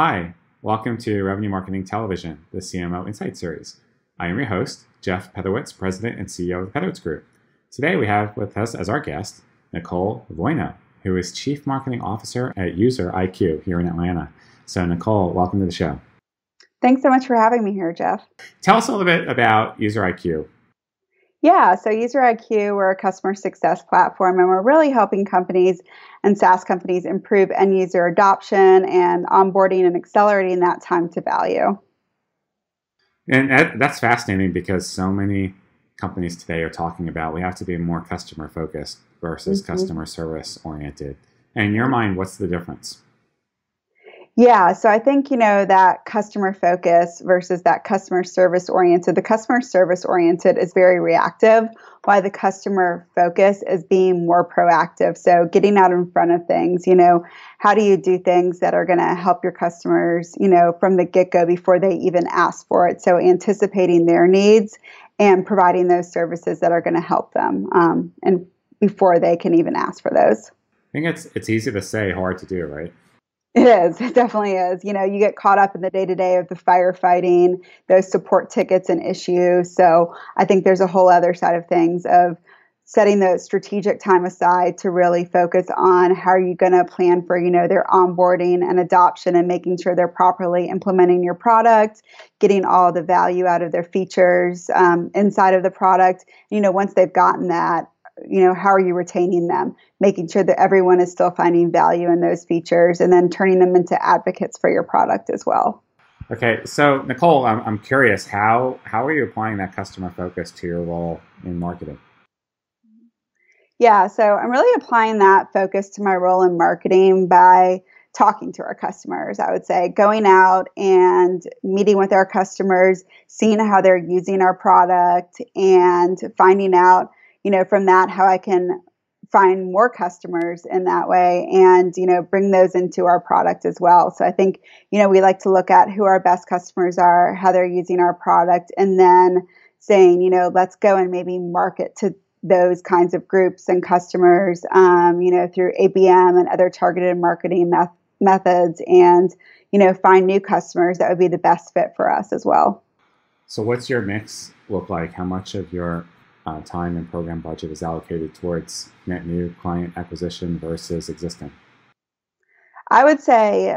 Hi, welcome to Revenue Marketing Television, the CMO Insight Series. I am your host, Jeff Pedowitz, President and CEO of the Pedowitz Group. Today we have with us as our guest Nicole Voino, who is Chief Marketing Officer at User IQ here in Atlanta. So, Nicole, welcome to the show. Thanks so much for having me here, Jeff. Tell us a little bit about User IQ. Yeah, so User IQ, we're a customer success platform, and we're really helping companies and SaaS companies improve end user adoption and onboarding and accelerating that time to value. And that's fascinating because so many companies today are talking about we have to be more customer focused versus mm-hmm. customer service oriented. And in your mind, what's the difference? Yeah, so I think, you know, that customer focus versus that customer service oriented. The customer service oriented is very reactive, while the customer focus is being more proactive. So getting out in front of things, you know, how do you do things that are going to help your customers, you know, from the get go before they even ask for it? So anticipating their needs and providing those services that are going to help them um, and before they can even ask for those. I think it's it's easy to say, hard to do, right? It is. It definitely is. You know, you get caught up in the day to day of the firefighting, those support tickets and issues. So I think there's a whole other side of things of setting the strategic time aside to really focus on how are you going to plan for you know their onboarding and adoption and making sure they're properly implementing your product getting all the value out of their features um, inside of the product you know once they've gotten that you know how are you retaining them? Making sure that everyone is still finding value in those features and then turning them into advocates for your product as well. Okay so nicole i'm, I'm curious how how are you applying that customer focus to your role in marketing? Yeah so i'm really applying that focus to my role in marketing by talking to our customers i would say going out and meeting with our customers seeing how they're using our product and finding out you know, from that, how I can find more customers in that way and you know bring those into our product as well. So i think you know we like to look at who our best customers are how they're using our product and then saying you know let's go and maybe market to those kinds of groups and customers um, you know through abm and other targeted marketing meth- methods and you know find new customers that would be the best fit for us as well. So what's your mix look like? How much of your uh, time and program budget is allocated towards net new client acquisition versus existing? I would say,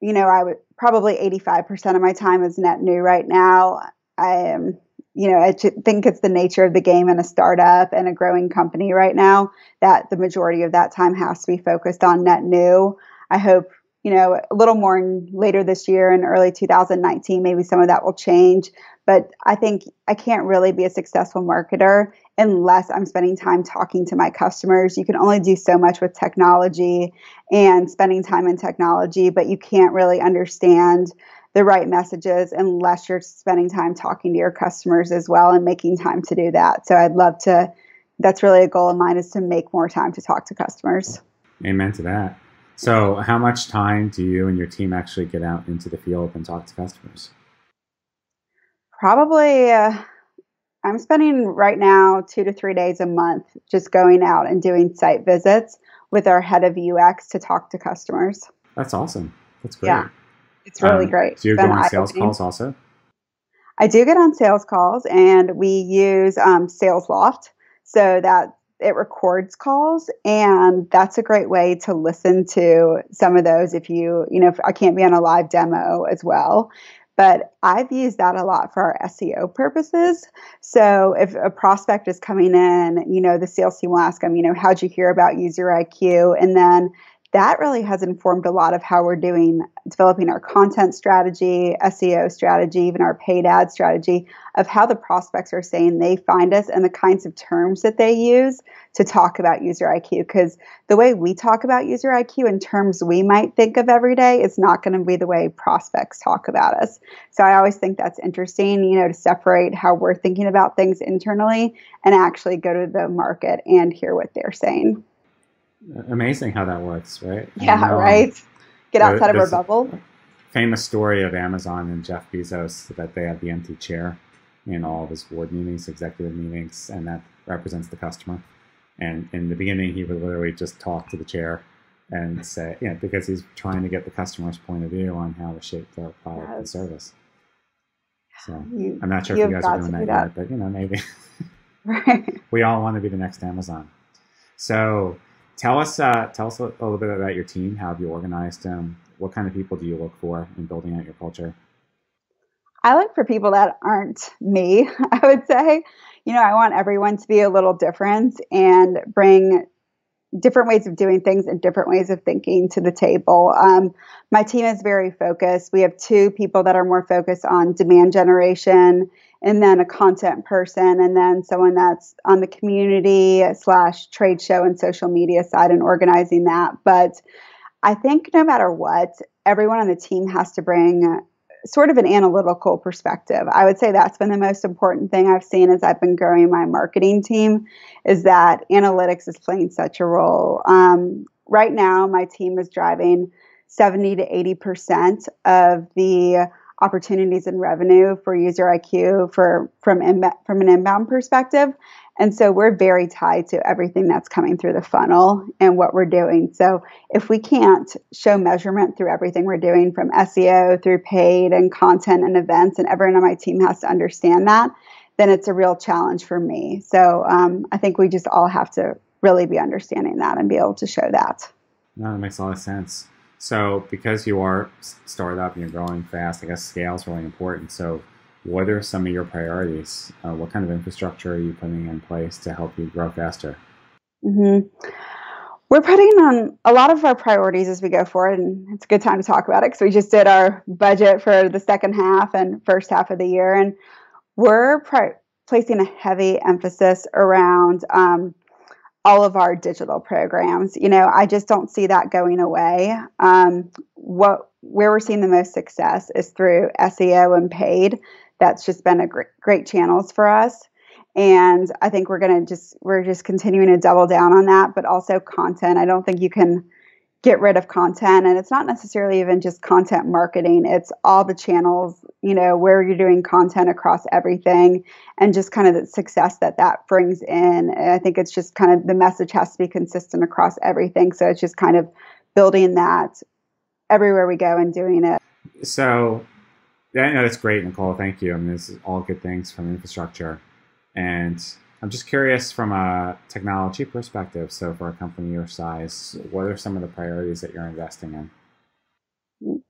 you know, I would probably 85% of my time is net new right now. I am, you know, I think it's the nature of the game in a startup and a growing company right now that the majority of that time has to be focused on net new. I hope you know, a little more later this year in early 2019, maybe some of that will change. But I think I can't really be a successful marketer unless I'm spending time talking to my customers. You can only do so much with technology and spending time in technology, but you can't really understand the right messages unless you're spending time talking to your customers as well and making time to do that. So I'd love to that's really a goal of mine is to make more time to talk to customers. Amen to that. So, how much time do you and your team actually get out into the field and talk to customers? Probably, uh, I'm spending right now two to three days a month just going out and doing site visits with our head of UX to talk to customers. That's awesome. That's great. Yeah, it's really um, great. So you go on sales calls also? I do get on sales calls, and we use um, SalesLoft so that it records calls and that's a great way to listen to some of those if you you know if i can't be on a live demo as well but i've used that a lot for our seo purposes. So if a prospect is coming in you know the sales team will ask them you know how'd you hear about user iq and then that really has informed a lot of how we're doing developing our content strategy, SEO strategy, even our paid ad strategy of how the prospects are saying they find us and the kinds of terms that they use to talk about user IQ. Because the way we talk about user IQ in terms we might think of every day is not going to be the way prospects talk about us. So I always think that's interesting, you know, to separate how we're thinking about things internally and actually go to the market and hear what they're saying amazing how that works, right? Yeah, know, um, right. Get outside of our bubble. Famous story of Amazon and Jeff Bezos that they have the empty chair in all of his board meetings, executive meetings, and that represents the customer. And in the beginning, he would literally just talk to the chair and say, you know, because he's trying to get the customer's point of view on how to shape their product yes. and service. So you, I'm not sure if you guys are doing that, that, yet, but you know, maybe. right. We all want to be the next Amazon. So tell us, uh, tell us a, little bit about your team. How have you organized them? What kind of people do you look for in building out your culture? I look for people that aren't me, I would say. You know, I want everyone to be a little different and bring different ways of doing things and different ways of thinking to the table. Um, my team is very focused. We have two people that are more focused on demand generation, and then a content person, and then someone that's on the community slash trade show and social media side and organizing that. But I think no matter what, everyone on the team has to bring sort of an analytical perspective. I would say that's been the most important thing I've seen as I've been growing my marketing team is that analytics is playing such a role. Um, right now, my team is driving 70 to 80% of the opportunities and revenue for user IQ for from from an inbound perspective. And so we're very tied to everything that's coming through the funnel and what we're doing. So if we can't show measurement through everything we're doing from SEO through paid and content and events, and everyone on my team has to understand that, then it's a real challenge for me. So um, I think we just all have to really be understanding that and be able to show that. No, that makes a lot of sense. So because you are startup and you're growing fast, I guess scale is really important. So what are some of your priorities? Uh, what kind of infrastructure are you putting in place to help you grow faster? Mm-hmm. We're putting on a lot of our priorities as we go forward, and it's a good time to talk about it because we just did our budget for the second half and first half of the year, and we're pri- placing a heavy emphasis around um, all of our digital programs. You know, I just don't see that going away. Um, what where we're seeing the most success is through SEO and paid that's just been a great, great channels for us and i think we're to just we're just continuing to double down on that but also content i don't think you can get rid of content and it's not necessarily even just content marketing it's all the channels you know where you're doing content across everything and just kind of the success that that brings in and i think it's just kind of the message has to be consistent across everything so it's just kind of building that everywhere we go and doing it so yeah, no, that's great, Nicole. Thank you. I mean, this is all good things from infrastructure. And I'm just curious from a technology perspective. So, for a company your size, what are some of the priorities that you're investing in?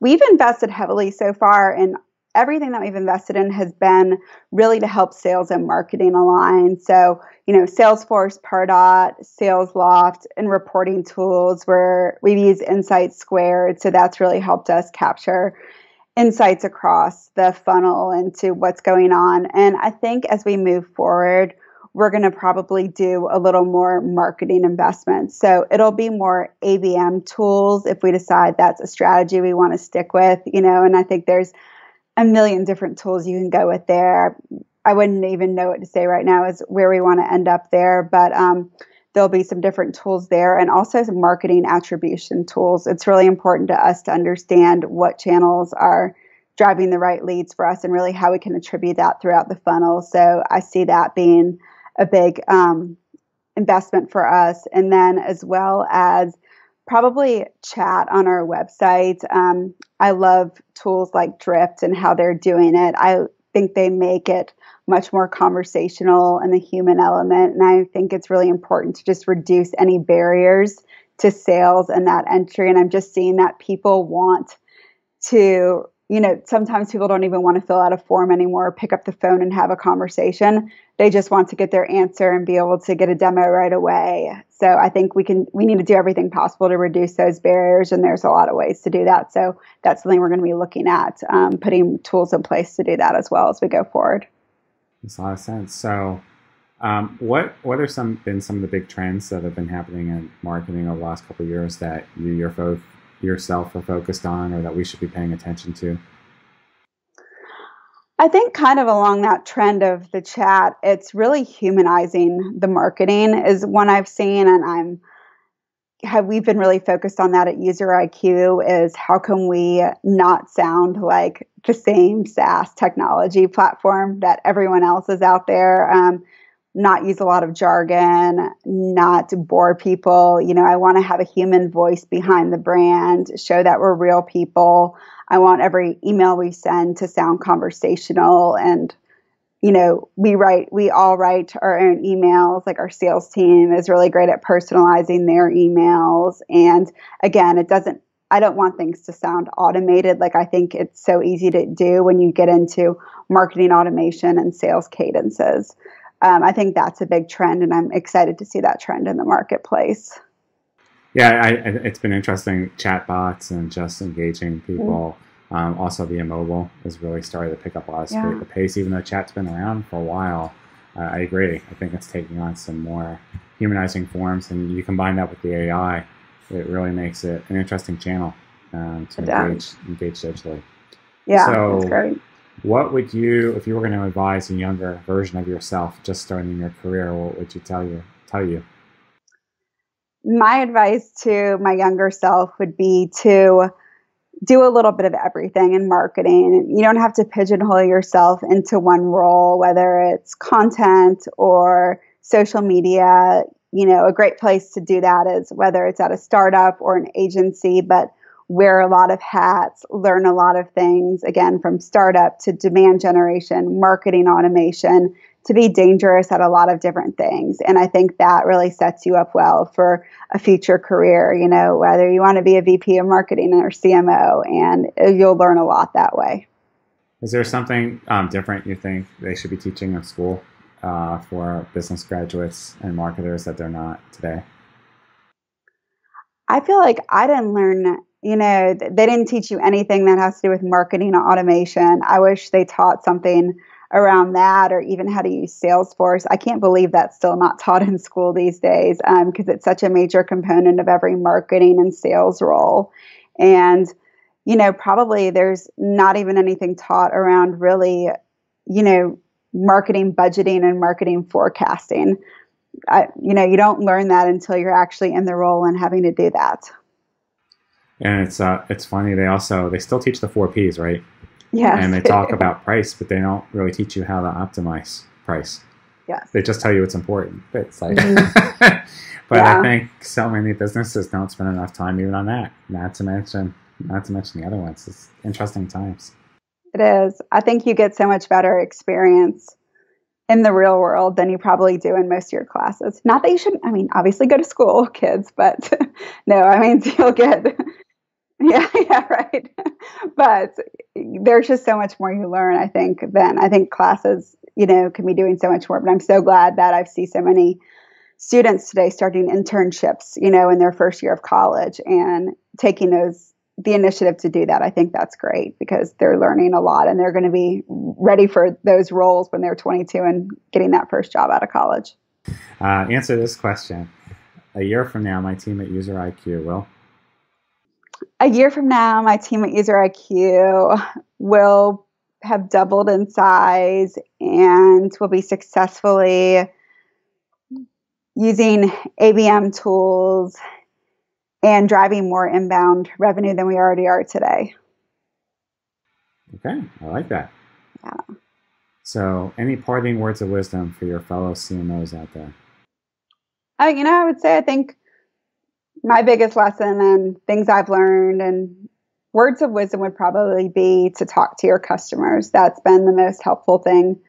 We've invested heavily so far, and everything that we've invested in has been really to help sales and marketing align. So, you know, Salesforce, Pardot, SalesLoft, and reporting tools where we've used Insight Squared. So that's really helped us capture insights across the funnel into what's going on. And I think as we move forward, we're going to probably do a little more marketing investment. So it'll be more ABM tools if we decide that's a strategy we want to stick with, you know, and I think there's a million different tools you can go with there. I wouldn't even know what to say right now is where we want to end up there, but um, there'll be some different tools there and also some marketing attribution tools. It's really important to us to understand what channels are driving the right leads for us and really how we can attribute that throughout the funnel. So I see that being a big um, investment for us. And then as well as probably chat on our website. Um, I love tools like Drift and how they're doing it. I think they make it much more conversational and the human element. And I think it's really important to just reduce any barriers to sales and that entry. And I'm just seeing that people want to, you know, sometimes people don't even want to fill out a form anymore, pick up the phone and have a conversation. They just want to get their answer and be able to get a demo right away. So I think we can, we need to do everything possible to reduce those barriers. And there's a lot of ways to do that. So that's something we're going to be looking at, um, putting tools in place to do that as well as we go forward. Makes a lot of sense. So, um, what what are some been some of the big trends that have been happening in marketing over the last couple of years that you yourself are focused on, or that we should be paying attention to? I think kind of along that trend of the chat, it's really humanizing the marketing is one I've seen, and I'm have we've been really focused on that at user iq is how can we not sound like the same saas technology platform that everyone else is out there um, not use a lot of jargon, not bore people. You know, I want to have a human voice behind the brand, show that we're real people. I want every email we send to sound conversational and you know, we write, we all write our own emails. Like our sales team is really great at personalizing their emails. And again, it doesn't, I don't want things to sound automated. Like I think it's so easy to do when you get into marketing automation and sales cadences. Um, I think that's a big trend, and I'm excited to see that trend in the marketplace. Yeah, I, it's been interesting. Chatbots and just engaging people. Mm-hmm um, also, via mobile is really starting to pick up a lot of yeah. the pace, even though chat's been around for a while. Uh, I agree. I think it's taking on some more humanizing forms, and you combine that with the AI, it really makes it an interesting channel um, to engage, engage digitally. Yeah, so that's great. What would you, if you were going to advise a younger version of yourself, just starting your career, what would you tell you? Tell you? My advice to my younger self would be to do a little bit of everything in marketing. You don't have to pigeonhole yourself into one role, whether it's content or social media. You know, a great place to do that is whether it's at a startup or an agency, but wear a lot of hats, learn a lot of things, again, from startup to demand generation, marketing automation, to be dangerous at a lot of different things. And I think that really sets you up well for a future career, you know, whether you want to be a VP of marketing or CMO, and you'll learn a lot that way. Is there something um, different you think they should be teaching in school uh, for business graduates and marketers that they're not today? I feel like I didn't learn, you know, they didn't teach you anything that has to do with marketing or automation. I wish they taught something around that or even how to use Salesforce. I can't believe that's still not taught in school these days because um, it's such a major component of every marketing and sales role. And, you know, probably there's not even anything taught around really, you know, marketing budgeting and marketing forecasting. I, you know, you don't learn that until you're actually in the role and having to do that. And it's uh, it's funny. They also they still teach the four Ps, right? Yeah. And they talk about price, but they don't really teach you how to optimize price. Yes. They just tell you it's important. It's like, mm-hmm. but yeah. I think so many businesses don't spend enough time even on that. Not to mention, not to mention the other ones. It's interesting times. It is. I think you get so much better experience in the real world than you probably do in most of your classes. Not that you shouldn't, I mean, obviously go to school, kids, but no, I mean, you'll get yeah, yeah, right. but there's just so much more you learn, I think, than I think classes, you know, can be doing so much more. But I'm so glad that I've seen so many students today starting internships, you know, in their first year of college and taking those the initiative to do that. I think that's great because they're learning a lot and they're going to be ready for those roles when they're 22 and getting that first job out of college. Uh, answer this question. A year from now, my team at User IQ will a year from now, my team at User IQ will have doubled in size and will be successfully using ABM tools and driving more inbound revenue than we already are today. Okay, I like that. Yeah. So, any parting words of wisdom for your fellow CMOs out there? Uh, you know, I would say I think my biggest lesson and things I've learned and words of wisdom would probably be to talk to your customers. That's been the most helpful thing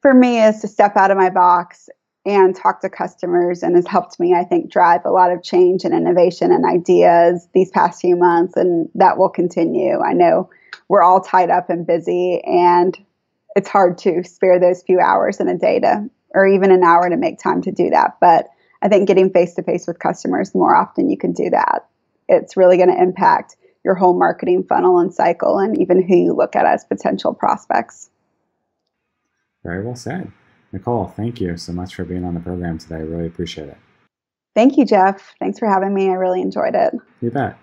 for me is to step out of my box and talk to customers and has helped me, I think, drive a lot of change and innovation and ideas these past few months. And that will continue. I know we're all tied up and busy, and it's hard to spare those few hours in a day to, or even an hour to make time to do that. But I think getting face to face with customers the more often you can do that, it's really going to impact your whole marketing funnel and cycle and even who you look at as potential prospects. Very well said. Nicole, thank you so much for being on the program today. I really appreciate it. Thank you, Jeff. Thanks for having me. I really enjoyed it. You bet.